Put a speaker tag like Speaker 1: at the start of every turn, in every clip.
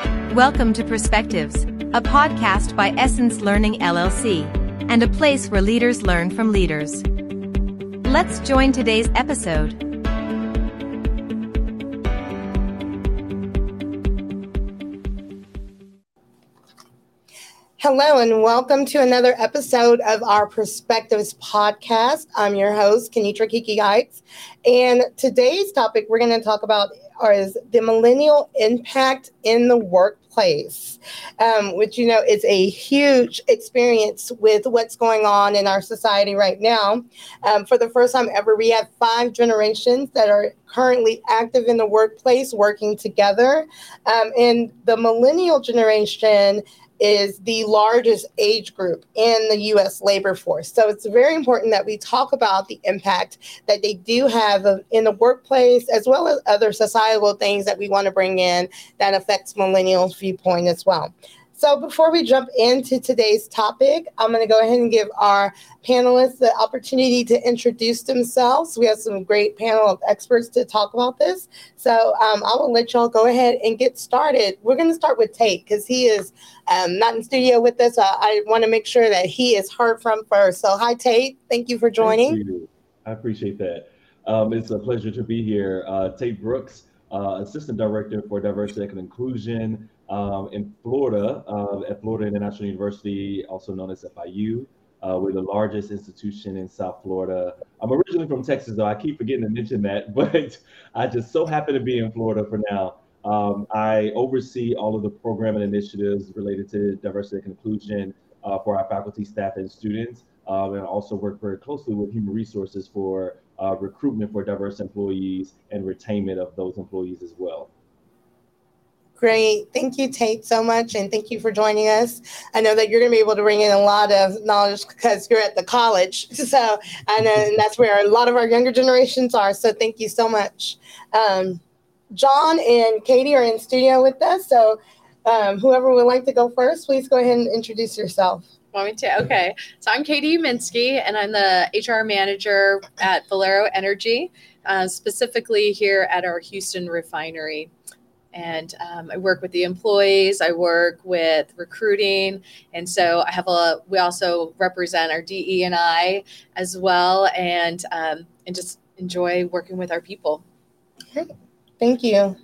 Speaker 1: Welcome to Perspectives, a podcast by Essence Learning LLC, and a place where leaders learn from leaders. Let's join today's episode.
Speaker 2: Hello, and welcome to another episode of our Perspectives podcast. I'm your host, Kanetra Kiki Hights. And today's topic we're going to talk about is the millennial impact in the workplace, um, which, you know, is a huge experience with what's going on in our society right now. Um, for the first time ever, we have five generations that are currently active in the workplace working together. Um, and the millennial generation is the largest age group in the US labor force. So it's very important that we talk about the impact that they do have in the workplace as well as other societal things that we want to bring in that affects millennials viewpoint as well. So before we jump into today's topic, I'm going to go ahead and give our panelists the opportunity to introduce themselves. We have some great panel of experts to talk about this. So um, I will let y'all go ahead and get started. We're going to start with Tait because he is um, not in studio with us. I, I want to make sure that he is heard from first. So hi, Tait. Thank you for joining.
Speaker 3: You. I appreciate that. Um, it's a pleasure to be here. Uh, Tait Brooks, uh, Assistant Director for Diversity and Inclusion um, in Florida uh, at Florida International University, also known as FIU. Uh, we're the largest institution in South Florida. I'm originally from Texas, though. I keep forgetting to mention that, but I just so happen to be in Florida for now. Um, I oversee all of the program and initiatives related to diversity and inclusion uh, for our faculty, staff, and students. Um, and also work very closely with human resources for uh, recruitment for diverse employees and retainment of those employees as well.
Speaker 2: Great. Thank you, Tait, so much. And thank you for joining us. I know that you're going to be able to bring in a lot of knowledge because you're at the college. So, and, and that's where a lot of our younger generations are. So, thank you so much. Um, John and Kati are in studio with us. So, um, whoever would like to go first, please go ahead and introduce yourself.
Speaker 4: Want me to? Okay. So, I'm Kati Uminski, and I'm the HR manager at Valero Energy, uh, specifically here at our Houston refinery and um, I work with the employees. I work with recruiting, and so I have a. We also represent our DE and I as well, and um, and just enjoy working with our people.
Speaker 2: Great, thank you.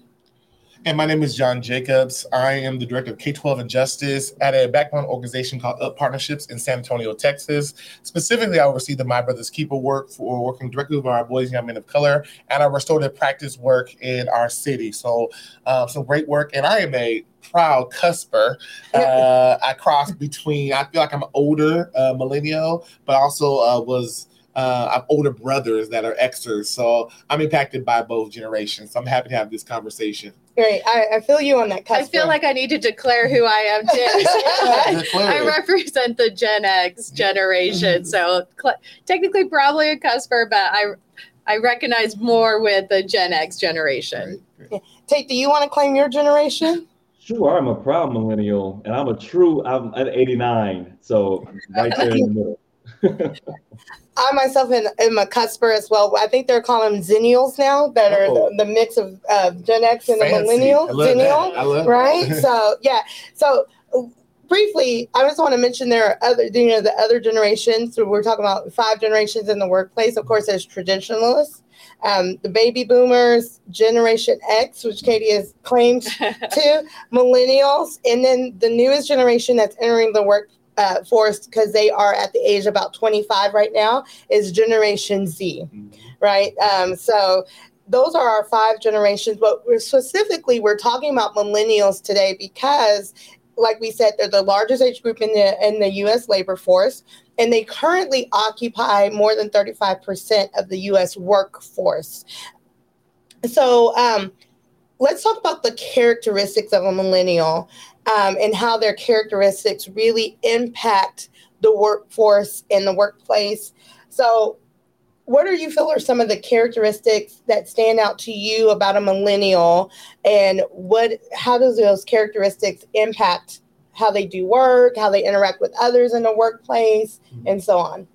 Speaker 5: And my name is John Jacobs. I am the director of K 12 and Justice at a backbone organization called Up Partnerships in San Antonio, Texas. Specifically, I oversee the My Brother's Keeper work for working directly with our boys and young men of color and our restorative practice work in our city. So, uh, some great work. And I am a proud cusper. Uh, I cross between, I feel like I'm an older uh, millennial, but also uh, was uh, I have older brothers that are Xers, so I'm impacted by both generations. So I'm happy to have this conversation.
Speaker 2: Great, I, I feel you on that.
Speaker 4: I feel like I need to declare who I am too. I represent the Gen X generation, so cl- technically probably a cusper, but I I recognize more with the Gen X generation.
Speaker 2: Great, great. Tait, do you want to claim your generation?
Speaker 3: Sure, I'm a proud millennial, and I'm a true. I'm an '89, so right there in the middle.
Speaker 2: I myself am, am, a cusper as well. I think they're calling them zennials now, that are oh. the, the, mix of uh, Gen X and Fancy. the millennial. Zennial, right? so yeah. So briefly, I just want to mention there are other, you know, the other generations. So we're talking about five generations in the workplace. Of course, there's traditionalists. Um, the baby boomers, Generation X, which Kati has claimed to, millennials, and then the newest generation that's entering the work uh, forced because they are at the age about 25 right now is Generation Z, mm-hmm. right? Um, so those are our five generations, but we're specifically we're talking about millennials today because, like we said, they're the largest age group in the in the U.S. labor force, and they currently occupy more than 35 percent of the U.S. workforce. So. Um, let's talk about the characteristics of a millennial um, and how their characteristics really impact the workforce and the workplace. So, what do you feel are some of the characteristics that stand out to you about a millennial, and what how does those characteristics impact how they do work, how they interact with others in the workplace, mm-hmm. and so on?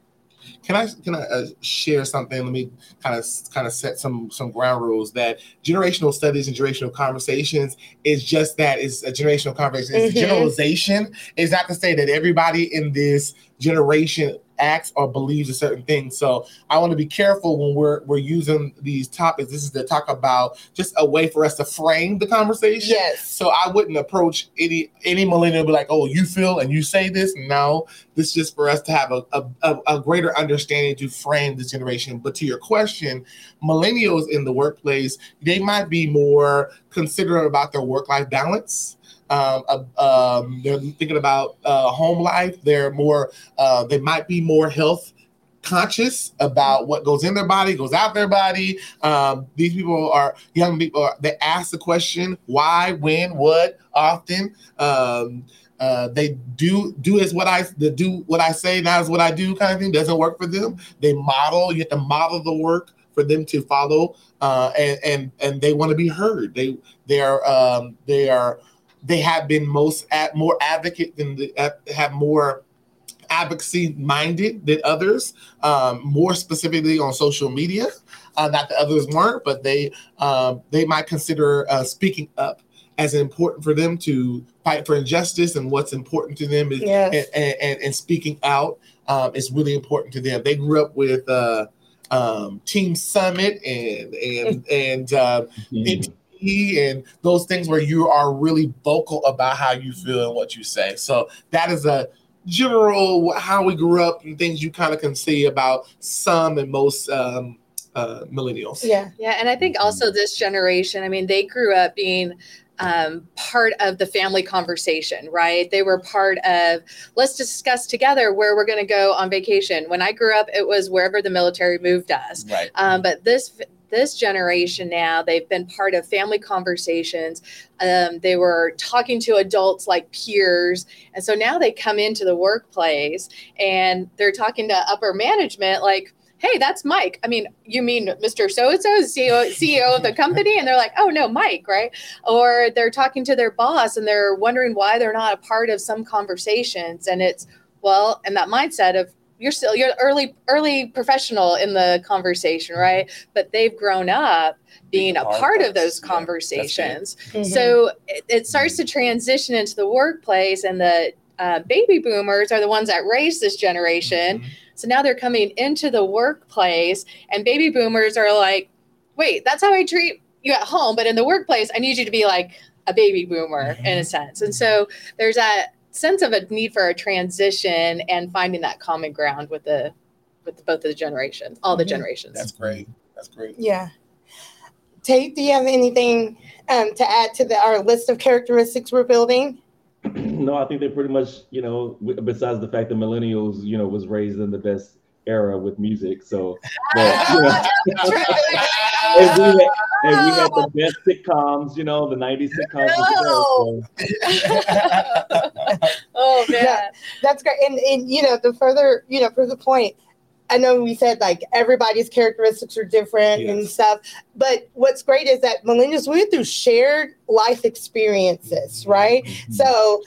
Speaker 5: Can I can I uh, share something? Let me kind of kind of set some some ground rules that generational studies and generational conversations is just that is a generational conversation. It's mm-hmm. generalization. Is not to say that everybody in this generation acts or believes a certain thing. So I want to be careful when we're we're using these topics. This is to talk about just a way for us to frame the conversation.
Speaker 2: Yes.
Speaker 5: So I wouldn't approach any any millennial be like, oh, you feel and you say this. No, this is just for us to have a, a, a greater understanding to frame this generation. But to your question, millennials in the workplace, they might be more considerate about their work-life balance um, uh, um, they're thinking about uh, home life. They're more. Uh, they might be more health conscious about what goes in their body, goes out their body. Um, these people are young people. They ask the question why, when, what, often. Um, uh, they do do is what I they do what I say, now is what I do kind of thing. Doesn't work for them. They model. You have to model the work for them to follow, uh, and and and they want to be heard. They they are um, they are they have been most at more advocate than the, have more advocacy minded than others, um, more specifically on social media. Uh, not that others weren't, but they um, they might consider uh, speaking up as important for them to fight for injustice and what's important to them is yes. and, and, and, speaking out um, is really important to them. They grew up with uh, um, Team Summit and and and uh, mm-hmm and those things where you are really vocal about how you feel and what you say. So that is a general how we grew up and things you kind of can see about some and most um, uh, millennials.
Speaker 2: Yeah,
Speaker 4: yeah, and I think also this generation. I mean, they grew up being um, part of the family conversation, right? They were part of let's discuss together where we're going to go on vacation. When I grew up, it was wherever the military moved us.
Speaker 5: Right.
Speaker 4: Um, but this this generation now, they've been part of family conversations. Um, they were talking to adults like peers. And so now they come into the workplace and they're talking to upper management like, hey, that's Mike. I mean, you mean Mr. So and so, CEO, CEO of the company? And they're like, oh, no, Mike, right? Or they're talking to their boss and they're wondering why they're not a part of some conversations. And it's, well, and that mindset of you're still you're early early professional in the conversation right? But they've grown up being a part of those conversations. Mm-hmm. so it, it, starts to transition into the workplace and the uh, baby boomers are the ones that raised this generation. Mm-hmm. so now they're coming into the workplace and baby boomers are like wait that's how i treat you at home but in the workplace i need you to be like a baby boomer mm-hmm. in a sense. And so there's that sense of a need for a transition and finding that common ground with the with both of the generations, all the mm-hmm. generations.
Speaker 5: That's great. That's great.
Speaker 2: Yeah. Tait, do you have anything um, to add to the, our list of characteristics we're building?
Speaker 3: No, I think they pretty much, you know, besides the fact that millennials, you know, was raised in the best era with music. So, but, you know, and, we had, and we had the best sitcoms, you know, the 90s sitcoms. No.
Speaker 4: oh, man.
Speaker 2: Yeah, that's great. And, and, you know, the further, you know, for the point, I know we said like everybody's characteristics are different yes. and stuff, but what's great is that millennials we went through shared life experiences, right? Mm-hmm. So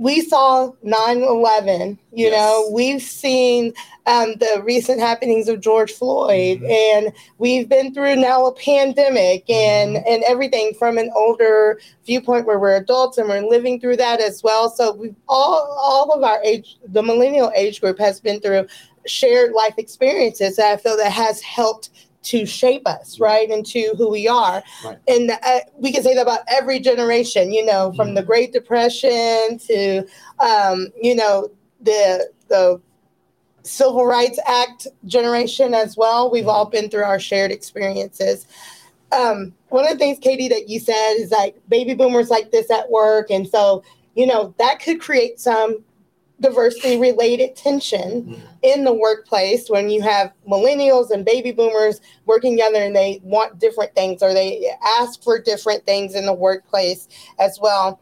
Speaker 2: we saw 9-11 you yes. know we've seen um, the recent happenings of george floyd mm-hmm. and we've been through now a pandemic and mm-hmm. and everything from an older viewpoint where we're adults and we're living through that as well so we've all all of our age the millennial age group has been through shared life experiences that i feel that has helped to shape us right into who we are. Right. and uh, we can say that about every generation you know from mm. the great depression to um, you know the the civil rights act generation as well. We've mm. all been through our shared experiences. Um, one of the things kati that you said is like baby boomers like this at work. And so you know that could create some diversity related tension mm-hmm. in the workplace when you have millennials and baby boomers working together and they want different things or they ask for different things in the workplace as well.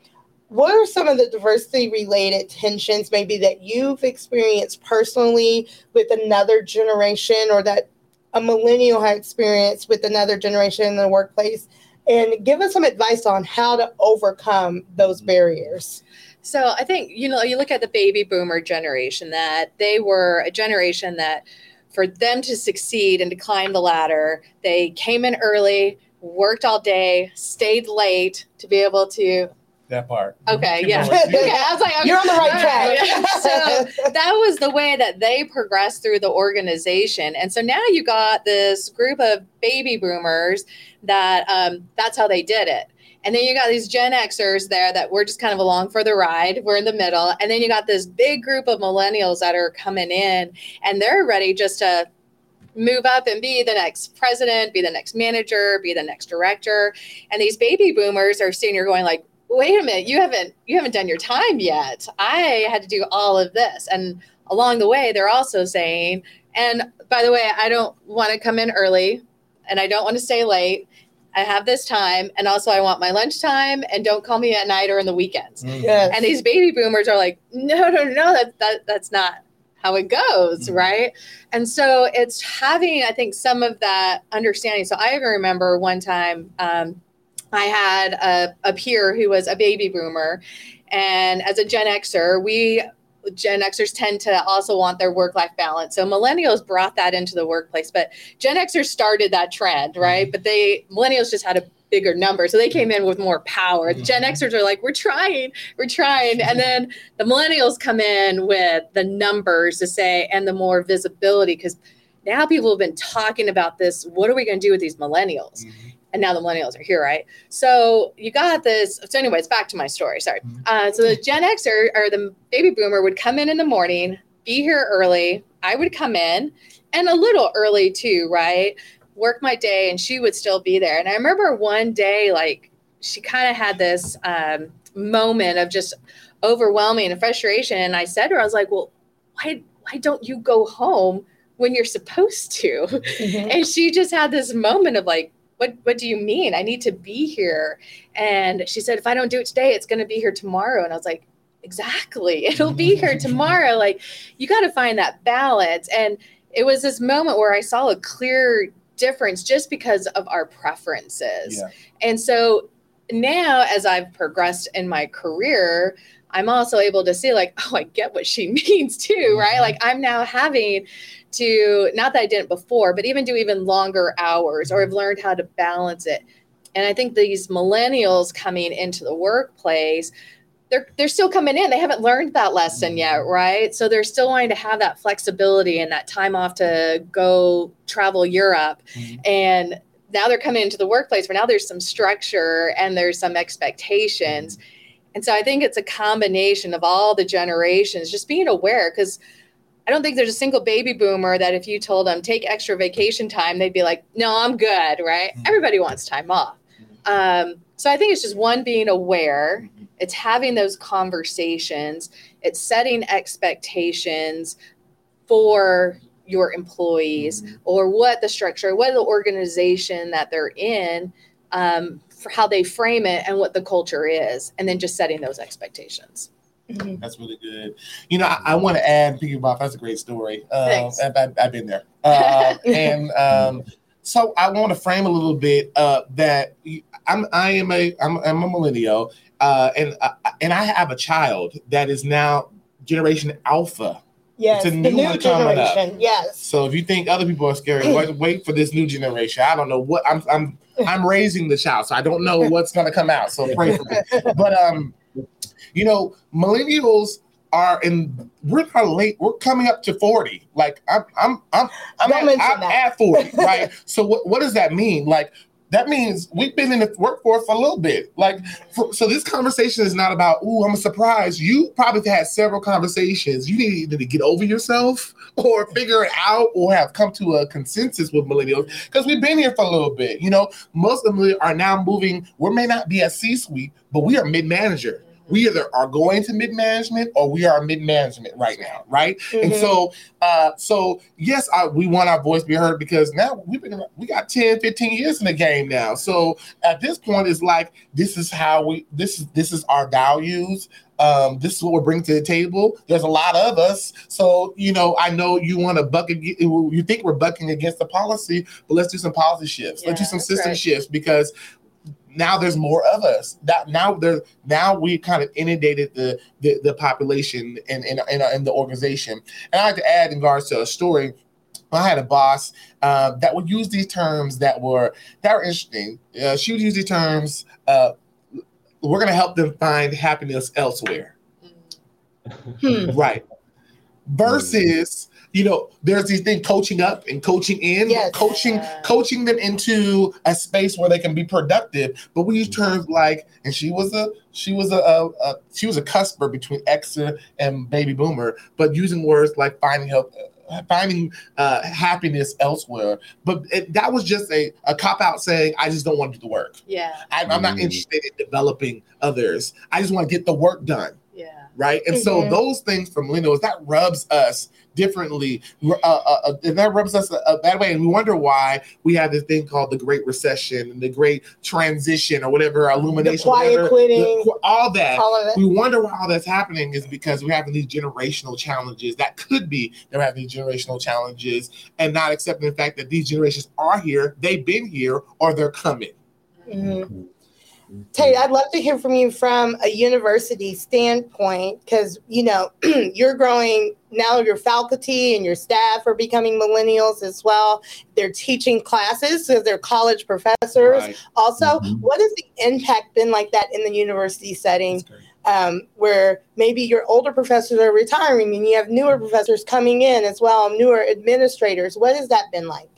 Speaker 2: What are some of the diversity related tensions maybe that you've experienced personally with another generation or that a millennial has experienced with another generation in the workplace? And give us some advice on how to overcome those barriers.
Speaker 4: So I think, you know, you look at the baby boomer generation, that they were a generation that for them to succeed and to climb the ladder, they came in early, worked all day, stayed late to be able to
Speaker 5: that part.
Speaker 4: Okay, yeah. okay, I was like, okay.
Speaker 2: you're on the right track.
Speaker 4: so that was the way that they progressed through the organization, and so now you got this group of baby boomers that um, that's how they did it. And then you got these Gen Xers there that we're just kind of along for the ride. We're in the middle. And then you got this big group of millennials that are coming in and they're ready just to move up and be the next president, be the next manager, be the next director. And these baby boomers are sitting here going like, wait a minute, you haven't you haven't done your time yet. I had to do all of this. And along the way, they're also saying, and by the way, I don't want to come in early and I don't want to stay late. I have this time, and also I want my lunchtime, and don't call me at night or in the weekends. Mm. Yes. And these baby boomers are like, no, no, no, that, that that's not how it goes, mm-hmm. right? And so it's having, I think, some of that understanding. So I even remember one time um, I had a, a peer who was a baby boomer. And as a Gen Xer, we Gen Xers tend to also want their work life balance. So millennials brought that into the workplace, but Gen Xers started that trend, right? Mm-hmm. But they millennials just had a bigger number. So they came in with more power. The Gen mm-hmm. Xers are like, we're trying, we're trying. And then the millennials come in with the numbers to say and the more visibility because now people have been talking about this. What are we going to do with these millennials? Mm-hmm and now the millennials are here, right? So you got this. So, anyways, back to my story. Sorry. Mm-hmm. Uh, so the Gen X or, or the baby boomer would come in in the morning, be here early. I would come in and a little early too, right? Work my day, and she would still be there. And I remember one day, like she kind of had this um, moment of just overwhelming and frustration. And I said to her, I was like, "Well, why why don't you go home?" when you're supposed to. Mm-hmm. And she just had this moment of like, what what do you mean? I need to be here. And she said if i don't do it today it's going to be here tomorrow. And i was like exactly it'll be here tomorrow. Like you got to find that balance. And it was this moment where i saw a clear difference just because of our preferences. Yeah. and so now as i've progressed in my career i'm also able to see like oh i get what she means too right? Mm-hmm. like i'm now having to not that I didn't before, but even do even longer hours or I've learned how to balance it. And I think these millennials coming into the workplace, they're they're still coming in. They haven't learned that lesson yet, mm-hmm. right? So they're still wanting to have that flexibility and that time off to go travel Europe. Mm-hmm. And now they're coming into the workplace where now there's some structure and there's some expectations. Mm-hmm. And so I think it's a combination of all the generations just being aware because I don't think there's a single baby boomer that if you told them take extra vacation time, they'd be like, no, I'm good, right? Mm-hmm. Everybody wants time off. Um, so I think it's just one being aware, mm-hmm. it's having those conversations, it's setting expectations for your employees mm-hmm. or what the structure, what the organization that they're in, um, for how they frame it and what the culture is, and then just setting those expectations.
Speaker 5: Mm-hmm. That's really good. You know, I, I want to add, piggyback. That's a great story. Um, I've, I've, been there, uh, and um, so I want to frame a little bit uh, that I'm I am a I'm, I'm a millennial, uh, and uh, and I have a child that is now Generation Alpha.
Speaker 2: Yes, it's a new, new generation. Yes.
Speaker 5: So if you think other people are scary, wait, wait for this new generation. I don't know what I'm. I'm I'm raising the child, so I don't know what's going to come out. So pray for me. But um, you know, millennials are in we're of late. We're coming up to 40. Like I'm I'm I'm I'm, at, I'm at, 40, right? so what, what does that mean? Like that means we've been in the workforce for a little bit. Like, for, so this conversation is not about, "Ooh, I'm a surprise." You probably had several conversations. You need either to get over yourself or figure it out, or have come to a consensus with millennials because we've been here for a little bit. You know, most of them are now moving. We may not be at C-suite, but we are mid-manager we either are going to mid management or we are mid management right now, right? Mm-hmm. And so, uh, so yes, I, we want our voice to be heard because now we've been we got 10, 15 years in the game now. So at this point, it's like this is how we this is this is our values. Um, this is what we bring to the table. There's a lot of us, so you know. I know you want to buck. You think we're bucking against the policy, but let's do some policy shifts. Yeah, let's do some system right. shifts because now there's more of us. That now there now we kind of inundated the the, the population in in, in, in the organization. And I like to add in regards to a story. I had a boss uh, that would use these terms that were that were interesting. Uh, she would use these terms. Uh, we're going to help them find happiness elsewhere. Hmm. Right. Versus you know, there's these things coaching up and coaching in, yes. coaching, coaching them into a space where they can be productive. But we use terms like, and she was a she was a, a, a she was a cusper between Xer and baby boomer, but using words like finding help finding uh, happiness elsewhere. But it, that was just a, a cop out saying, I just don't want to do the work.
Speaker 4: Yeah.
Speaker 5: I, am not mm. interested in developing others. I just want to get the work done.
Speaker 4: Yeah.
Speaker 5: Right. And mm-hmm. so those things from millennials that rubs us differently. Uh, uh, uh, and that rubs us a, bad way. And we wonder why we have this thing called the Great Recession and the Great Transition or whatever, illumination, the
Speaker 2: quiet
Speaker 5: whatever,
Speaker 2: quitting,
Speaker 5: the, all that. All we wonder why all that's happening is because we're having these generational challenges. That could be they're having these generational challenges and not accepting the fact that these generations are here, they've been here, or they're coming.
Speaker 2: Mm-hmm. Tait, I'd love to hear from you from a university standpoint because you know you're growing now. Your faculty and your staff are becoming millennials as well. They're teaching classes because they're college professors. Right. Also, mm-hmm. what has the impact been like that in the university setting? Um, where maybe your older professors are retiring and you have newer professors coming in as well, newer administrators. What has that been like?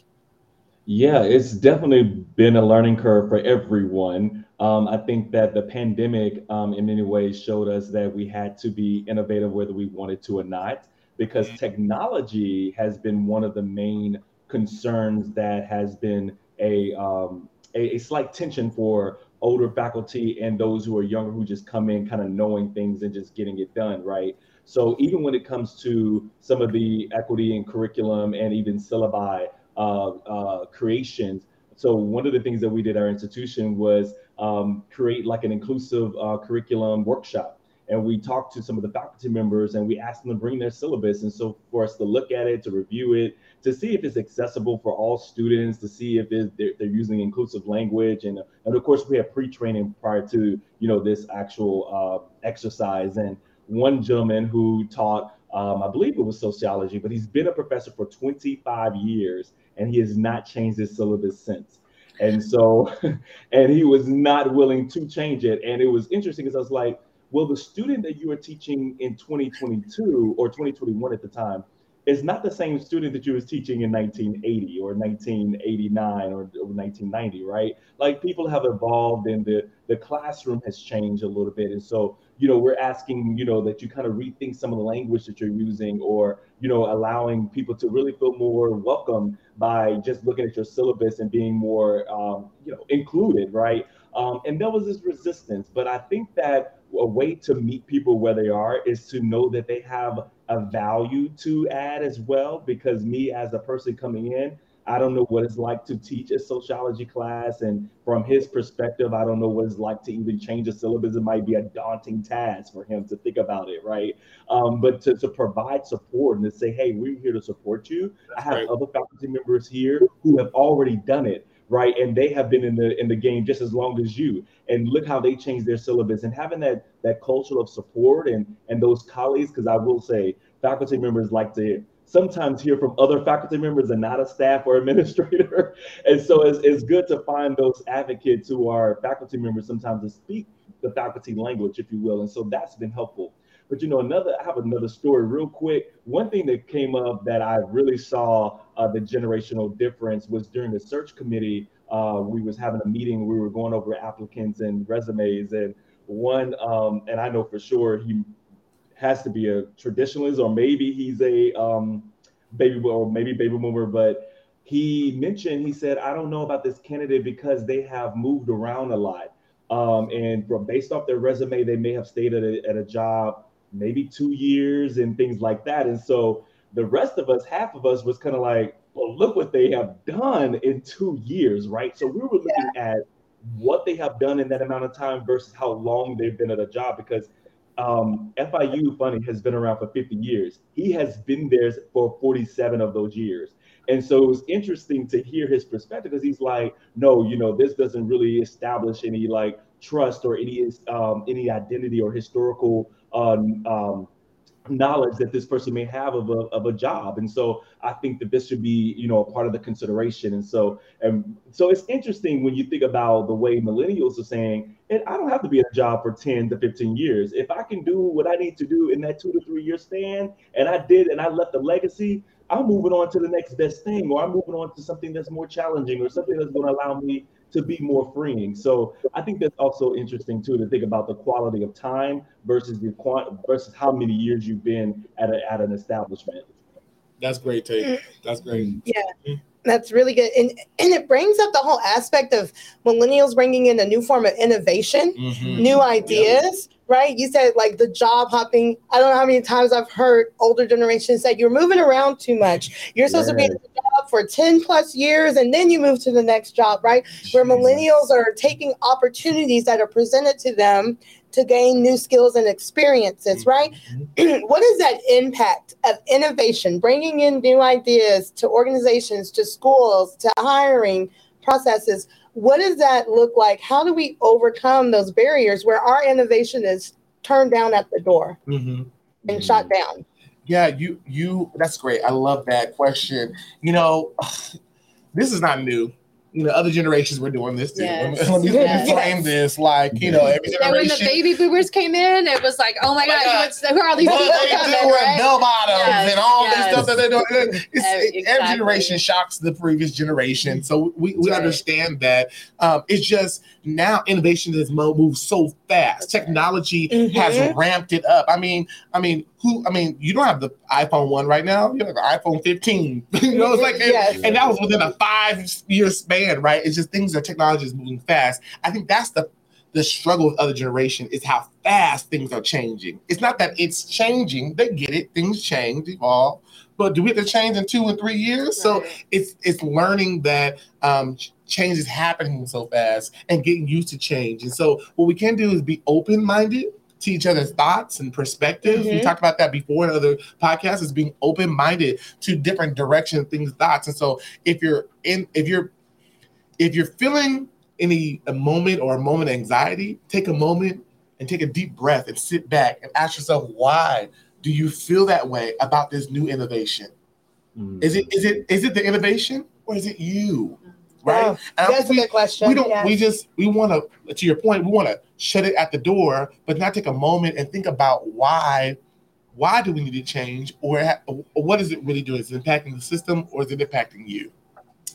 Speaker 3: Yeah, it's definitely been a learning curve for everyone. Um, I think that the pandemic, um, in many ways, showed us that we had to be innovative whether we wanted to or not, because mm-hmm. technology has been one of the main concerns that has been a, um, a, a slight tension for older faculty and those who are younger who just come in kind of knowing things and just getting it done, right? So even when it comes to some of the equity in curriculum and even syllabi, uh, uh, creations. So one of the things that we did at our institution was um, create like an inclusive uh, curriculum workshop. And we talked to some of the faculty members and we asked them to bring their syllabus. And so for us to look at it, to review it, to see if it's accessible for all students, to see if they're, they're using inclusive language. And, and of course, we have pre-training prior to, you know, this actual uh, exercise. And one gentleman who taught, um, I believe it was sociology, but he's been a professor for 25 years and he has not changed his syllabus since. And so, and he was not willing to change it. And it was interesting because I was like, well, the student that you were teaching in 2022 or 2021 at the time is not the same student that you was teaching in 1980 or 1989 or, or 1990, right? Like people have evolved and the, the classroom has changed a little bit. And so, you know, we're asking, you know, that you kind of rethink some of the language that you're using or, you know, allowing people to really feel more welcome by just looking at your syllabus and being more, um, you know, included, right? Um, and there was this resistance, but I think that a way to meet people where they are is to know that they have a value to add as well. Because me as a person coming in, I don't know what it's like to teach a sociology class. And from his perspective, I don't know what it's like to even change a syllabus. It might be a daunting task for him to think about it, right? Um, but to, to provide support and to say, hey, we're here to support you. That's I have right. other faculty members here who have already done it right? And they have been in the in the game just as long as you. And look how they changed their syllabus and having that that culture of support and and those colleagues. Because I will say, faculty members like to sometimes hear from other faculty members and not a staff or administrator. and so it's, it's good to find those advocates who are faculty members sometimes to speak the faculty language, if you will. And so that's been helpful. But you know, another I have another story real quick. One thing that came up that I really saw uh, the generational difference was during the search committee. Uh, we was having a meeting. We were going over applicants and resumes, and one, um, and I know for sure he has to be a traditionalist, or maybe he's a um, baby or maybe baby boomer, but he mentioned he said I don't know about this candidate because they have moved around a lot. Um, and from based off their resume, they may have stayed at a, at a job maybe two years and things like that. And so the rest of us, half of us was kind of like, well, look what they have done in two years, right? So we were looking yeah. at what they have done in that amount of time versus how long they've been at a job because um, FIU Funny has been around for 50 years. He has been there for 47 of those years. And so it was interesting to hear his perspective because he's like, no, you know, this doesn't really establish any like trust or any um, any identity or historical um, um, knowledge that this person may have of a, of a job. And so i think that this should be you know a part of the consideration. And so and so it's interesting when you think about the way millennials are saying and i don't have to be a job for 10 to 15 years. If i can do what i need to do in that two to three year span and i did and i left a legacy i'm moving on to the next best thing or i'm moving on to something that's more challenging or something that's going to allow me to be more freeing. So I think that's also interesting too to think about the quality of time versus the quant versus how many years you've been at a, at an establishment.
Speaker 5: That's great, Tait. That's great.
Speaker 2: Yeah. That's really good. And and it brings up the whole aspect of millennials bringing in a new form of innovation, mm-hmm. new ideas, yeah. right? You said like the job hopping. I don't know how many times I've heard older generations say you're moving around too much. You're supposed yeah. to be at the job for 10 plus years and then you move to the next job, right? Where millennials are taking opportunities that are presented to them to gain new skills and experiences, right? Mm-hmm. what is that impact of innovation, bringing in new ideas to organizations, to schools, to hiring processes? What does that look like? How do we overcome those barriers where our innovation is turned down at the door mm-hmm. and mm-hmm. shot down?
Speaker 5: Yeah, you you that's great. I love that question. You know, this is not new you know, other generations were doing this too. Yes. Let me, yes. frame this like, you know, every generation.
Speaker 4: And when the baby boomers came in, it was like, oh my God, who are all these people coming, right?
Speaker 5: bell bottoms yes. and all yes. this stuff that they're doing. Exactly. Every generation shocks the previous generation. So we, we right. understand that. Um, it's just now innovation has moved so fast. Technology mm-hmm. has ramped it up. I mean, I mean, who I mean, you don't have the iPhone one right now. You have the iPhone 15. you know, it's like yes. and, and, that was within a five year span, right? It's just things that technology is moving fast. I think that's the the struggle with other generation is how fast things are changing. It's not that it's changing; they get it. Things change, evolve, but do we have to change in two and three years? Right. So it's it's learning that um, change is happening so fast and getting used to change. And so what we can do is be open minded to each other's thoughts and perspectives. Mm-hmm. We talked about that before in other podcasts, is being open minded to different direction things, thoughts. And so if you're in, if you're, if you're feeling any a moment or a moment of anxiety, take a moment and take a deep breath and sit back and ask yourself, why do you feel that way about this new innovation? Mm-hmm. Is it is it is it the innovation or is it you? Right? Oh,
Speaker 2: that's a good question.
Speaker 5: We don't. Yes. We just we want to. To your point, we want to shut it at the door, but not take a moment and think about why. Why do we need to change, or, or what is it really doing? Is it impacting the system, or is it impacting you?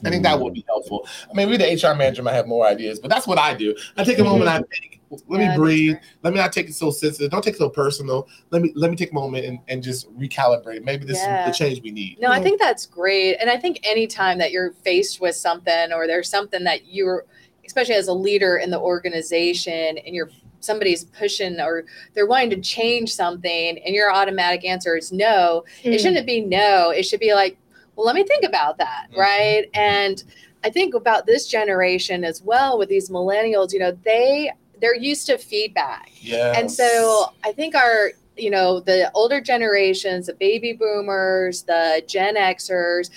Speaker 5: I think that would be helpful. I mean, maybe the HR manager might have more ideas, but that's what I do. I take a mm-hmm. moment, I think, let yeah, me breathe. Let me not take it so sensitive. Don't take it so personal. Let me let me take a moment and, and just recalibrate. Maybe this yeah. is the change we need.
Speaker 4: No, I think that's great. And I think anytime that you're faced with something or there's something that you're especially as a leader in the organization and you're somebody's pushing or they're wanting to change something and your automatic answer is no, mm. it shouldn't be no. It should be like, well, let me think about that. Mm-hmm. Right. And I think about this generation as well with these millennials, you know, they they're used to feedback.
Speaker 5: Yeah.
Speaker 4: And so I think our you know the older generations, the baby boomers, the Gen Xers,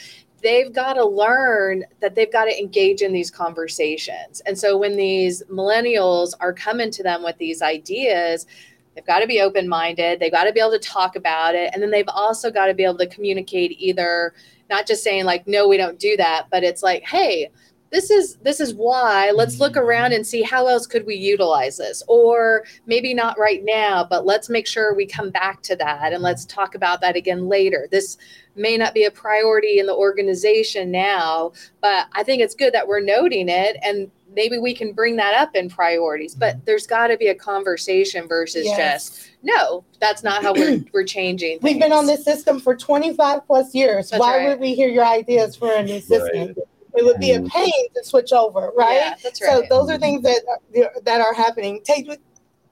Speaker 4: they've got to learn that they've got to engage in these conversations. And so when these millennials are coming to them with these ideas, they've got to be open minded, they've got to be able to talk about it. And then they've also got to be able to communicate either not just saying, like, no, we don't do that, but it's like, hey, this is this is why let's look around and see how else could we utilize this or maybe not right now but let's make sure we come back to that and let's talk about that again later this may not be a priority in the organization now but i think it's good that we're noting it and maybe we can bring that up in priorities but mm-hmm. there's got to be a conversation versus yes. just no that's not how we're, we're changing things.
Speaker 2: we've been on this system for 25 plus years that's why right. would we hear your ideas for a new system right it would be a mm. pain to switch over, right? Yeah,
Speaker 4: that's right.
Speaker 2: So those are things that are, that are happening. Tait,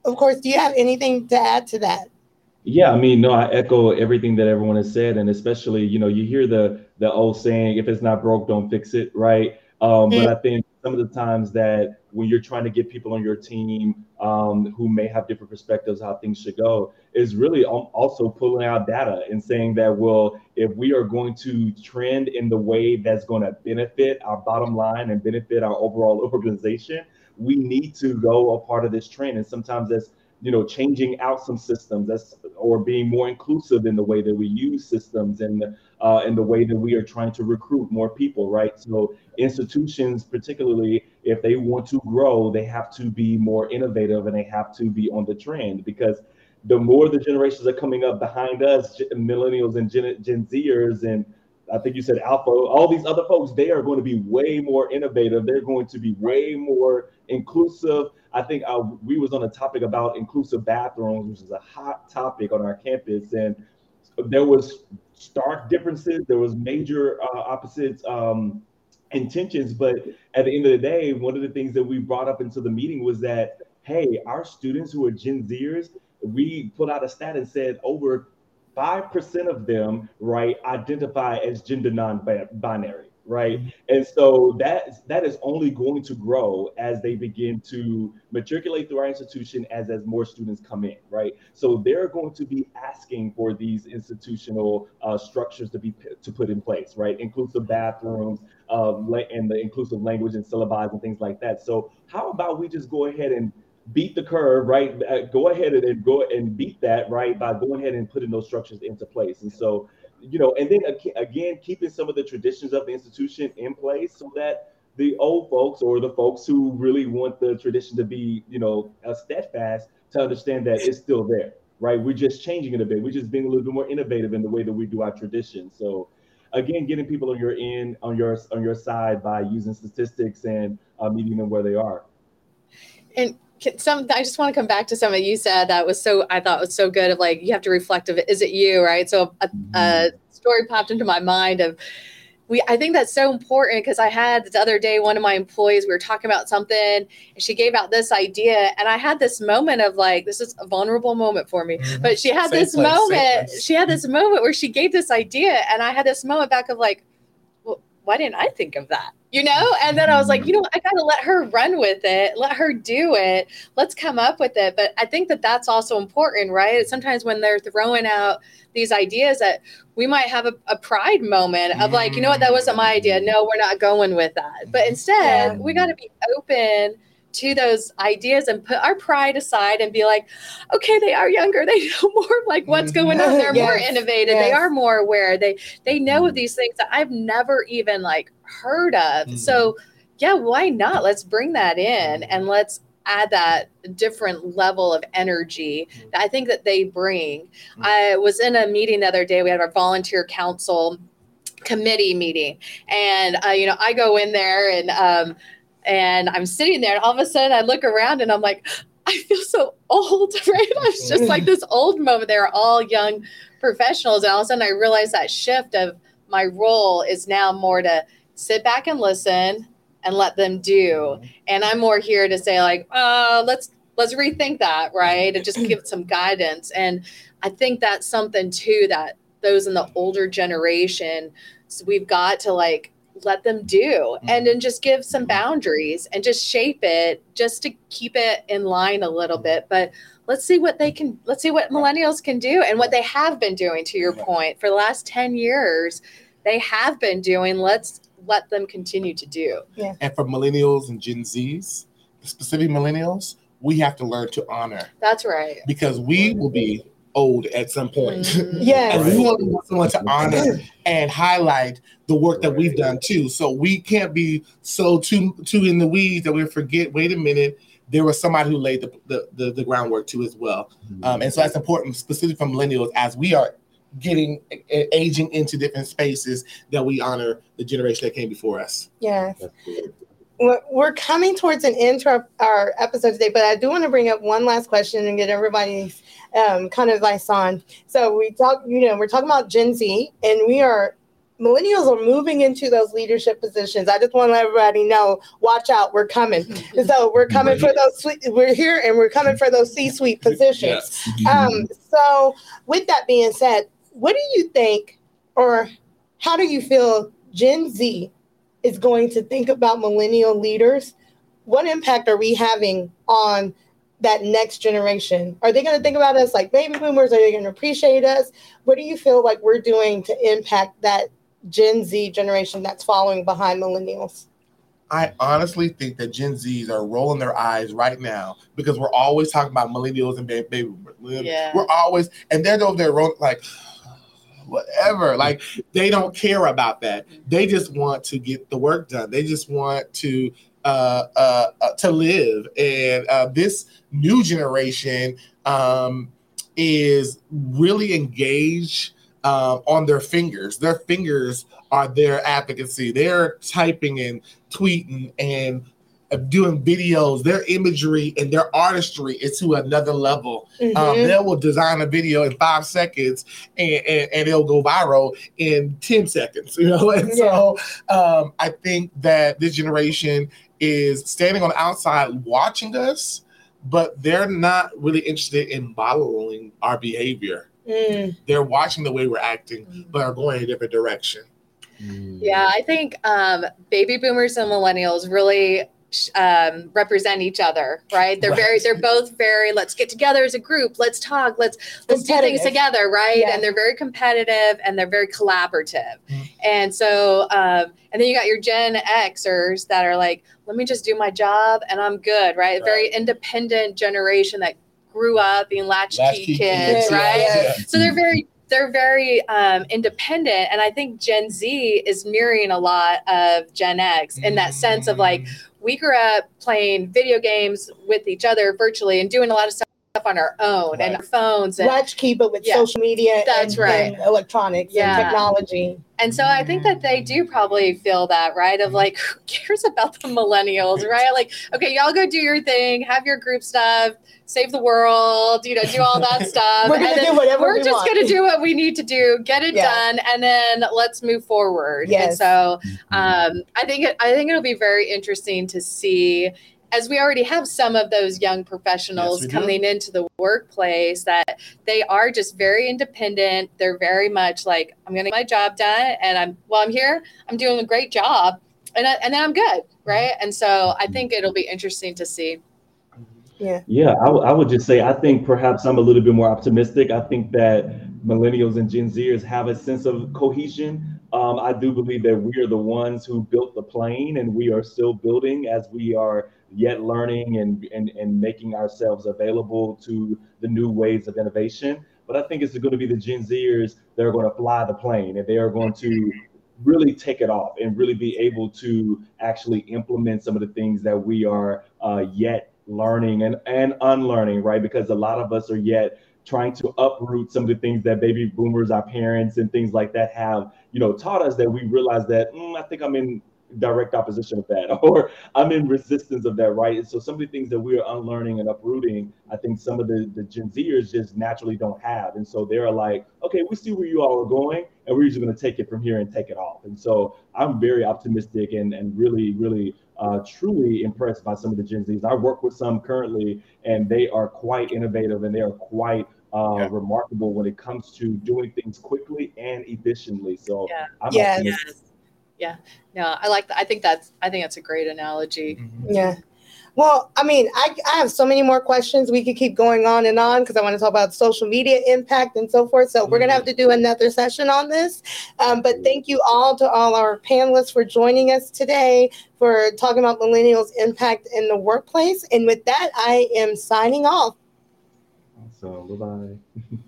Speaker 2: of course. Do you have anything to add to that?
Speaker 3: Yeah, I mean, no, I echo everything that everyone has said, and especially, you know, you hear the the old saying, "If it's not broke, don't fix it," right? Um, mm-hmm. But mm. I think some of the times that when you're trying to get people on your team um, who may have different perspectives how things should go is really also pulling out data and saying that well if we are going to trend in the way that's going to benefit our bottom line and benefit our overall organization we need to go a part of this trend. And sometimes that's you know changing out some systems that's or being more inclusive in the way that we use systems and uh, in the way that we are trying to recruit more people right? So institutions particularly if they want to grow they have to be more innovative and they have to be on the trend because the more the generations are coming up behind us millennials and gen, gen zers and I think you said Alpha, all these other folks, they are going to be way more innovative. They're going to be way more inclusive. I think uh, we was on a topic about inclusive bathrooms, which is a hot topic on our campus, and there was stark differences. There was major uh, opposites um, intentions, but at the end of the day, one of the things that we brought up into the meeting was that hey, our students who are Gen Zers, we put out a stat and said over 5% of them, right, identify as gender non-binary, right? Mm-hmm. And so that that is only going to grow as they begin to matriculate through our institution as as more students come in, right? So they're going to be asking for these institutional uh, structures to be to put in place, right? Inclusive bathrooms, um, and the inclusive language and syllabi and things like that. So how about we just go ahead and beat the curve, right? Uh, go ahead and go and beat that, right, by going ahead and putting those structures into place. And so, you know, and then again, keeping some of the traditions of the institution in place so that the old folks or the folks who really want the tradition to be, you know, steadfast to understand that it's still there, right? We're just changing it a bit. We're just being a little bit more innovative in the way that we do our tradition. So, again, getting people on your end, on your on your side by using statistics and uh, meeting them where they are.
Speaker 4: And some i just want to come back to something you said that was so i thought was so good of like you have to reflect of is it you right so a, a mm-hmm. story popped into my mind of we i think that's so important because i had the other day one of my employees we were talking about something and she gave out this idea and i had this moment of like this is a vulnerable moment for me mm-hmm. but she had same this place, moment she had this moment where she gave this idea and i had this moment back of like why didn't i think of that you know? And then I was like, you know, I got to let her run with it, let her do it. Let's come up with it. But I think that that's also important, right? Sometimes when they're throwing out these ideas that we might have a, a pride moment of like, you know what, that wasn't my idea. No, we're not going with that. But instead, yeah. we got to be open to those ideas and put our pride aside and be like, okay, they are younger. They know more like what's mm-hmm. going on. They're yes. more innovative. Yes. They are more aware. They they know of mm-hmm. these things that I've never even like heard of. Mm-hmm. So yeah, why not? Let's bring that in and let's add that different level of energy that I think that they bring. I was in a meeting the other day. We had our volunteer council committee meeting and uh, you know i go in there and um, and I'm sitting there, and all of a sudden I look around and I'm like, I feel so old, right? I was just like this old moment. They were all young professionals. And all of a sudden I realized that shift of my role is now more to sit back and listen and let them do. Mm-hmm. And I'm more here to say, like, oh, let's let's rethink that, right? And just give some guidance. And I think that's something too that those in the older generation, so we've got to like let them do and mm-hmm. then just give some boundaries and just shape it just to keep it in line a little bit. But let's see what they can let's see what millennials can do and what they have been doing to your point. For the last 10 years they have been doing let's let them continue to do.
Speaker 5: Yeah. and for millennials and gen z's specific millennials we have to learn to honor.
Speaker 4: That's right.
Speaker 5: Because we will be old at some point.
Speaker 2: Mm-hmm. Yeah.
Speaker 5: and we want someone to honor and highlight the work that we've done too. So we can't be so too too in the weeds that we forget, wait a minute, there was somebody who laid the, the, the, the groundwork too as well. Mm-hmm. Um, and so that's important, specifically for millennials, as we are getting aging into different spaces that we honor the generation that came before us.
Speaker 2: Yeah we're coming towards an end to our, our, episode today, but I do want to bring up one last question and get everybody's um, kind of advice on. So we talk, you know, we're talking about Gen Z, and we are millennials are moving into those leadership positions. I just want to let everybody know, watch out, we're coming. so we're coming for those. We're here, and we're coming for those C-suite positions. Yes. Um, so with that being said, what do you think, or how do you feel Gen Z is going to think about millennial leaders what impact are we having on that next generation? Are they going to think about us like baby boomers? Are they going to appreciate us? What do you feel like we're doing to impact that Gen Z generation that's following behind millennials?
Speaker 5: I honestly think that Gen Zs are rolling their eyes right now because we're always talking about millennials and baby boomers. Yeah. We're always, and they're over there rolling like, whatever. Like they don't care about that. They just want to get the work done. They just want to uh, uh, uh, to live. And uh, this new generation um, is really engaged uh, on their fingers. Their fingers are their advocacy. They're typing and tweeting and doing videos, their imagery and their artistry is to another level. Um, mm-hmm. Um, they will design a video in five seconds and, and, and, it'll go viral in 10 seconds, you know? And yeah. so um, I think that this generation is standing on the outside watching us, but they're not really interested in modeling our behavior. Mm. They're watching the way we're acting, mm. but are going a different direction.
Speaker 4: Yeah, I think um, baby boomers and millennials really um, represent each other, right? They're right. very, they're both very. Let's get together as a group. Let's talk. Let's let's do things together, right? Yeah. And they're very competitive and they're very collaborative. Mm-hmm. And so, um, and then you got your Gen Xers that are like, let me just do my job and I'm good, right? right. Very independent generation that grew up being latchkey, latchkey kids, kids, right? Yeah. So they're very they're very um, independent and i think gen z is mirroring a lot of gen x in that sense of like mm. we grew up playing video games with each other virtually and doing a lot of stuff on our own right. and our phones and
Speaker 2: keep it with yeah, social media
Speaker 4: that's
Speaker 2: and,
Speaker 4: right
Speaker 2: and electronics yeah. and technology
Speaker 4: and so i think that they do probably feel that right of like who cares about the millennials right like okay y'all go do your thing have your group stuff save the world, you know, do all that stuff.
Speaker 2: we're gonna do whatever
Speaker 4: we're
Speaker 2: we
Speaker 4: just want. gonna do what we need to do, get it yeah. done, and then let's move forward. Yes. And so mm-hmm. um, I think it, I think it'll be very interesting to see as we already have some of those young professionals yes, coming do. into the workplace that they are just very independent they're very much like i'm going to get my job done and i'm well i'm here i'm doing a great job and, I, and then i'm good right and so i think it'll be interesting to see
Speaker 2: yeah.
Speaker 3: Yeah, I, w- I would just say I think perhaps I'm a little bit more optimistic. I think that millennials and Gen Zers have a sense of cohesion. Um, I do believe that we are the ones who built the plane and we are still building as we are yet learning and, and, and making ourselves available to the new ways of innovation. But I think it's going to be the Gen Zers that are going to fly the plane and they are going to really take it off and really be able to actually implement some of the things that we are uh, yet learning and, and unlearning, right? Because a lot of us are yet trying to uproot some of the things that baby boomers, our parents, and things like that have, you know, taught us that we realize that mm, I think I'm in direct opposition of that or i'm in resistance of that right and so some of the things that we're unlearning and uprooting i think some of the, the gen zers just naturally don't have and so they're like okay we see where you all are going and we're just going to take it from here and take it off and so i'm very optimistic and, and really really uh, truly impressed by some of the gen z's i work with some currently and they are quite innovative and they are quite uh, yeah. remarkable when it comes to doing things quickly and efficiently. So
Speaker 4: yeah. I'm yes yeah. No i like that i think that's i think that's a great analogy.
Speaker 2: Mm-hmm. yeah. Well i mean I, I have so many more questions. We could keep going on and on because i want to talk about social media impact and so forth. So mm-hmm. we're going to have to do another session on this. Um, but thank you all to all our panelists for joining us today for talking about millennials impact in the workplace. And with that i am signing off.
Speaker 3: So bye-bye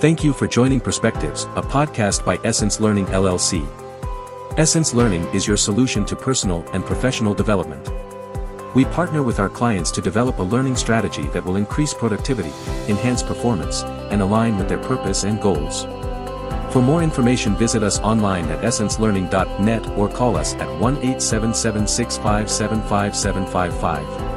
Speaker 6: Thank you for joining Perspectives, a podcast by Essence Learning LLC. Essence Learning is your solution to personal and professional development. We partner with our clients to develop a learning strategy that will increase productivity, enhance performance, and align with their purpose and goals. For more information visit us online at essencelearning.net or call us at 1 877 657 5755.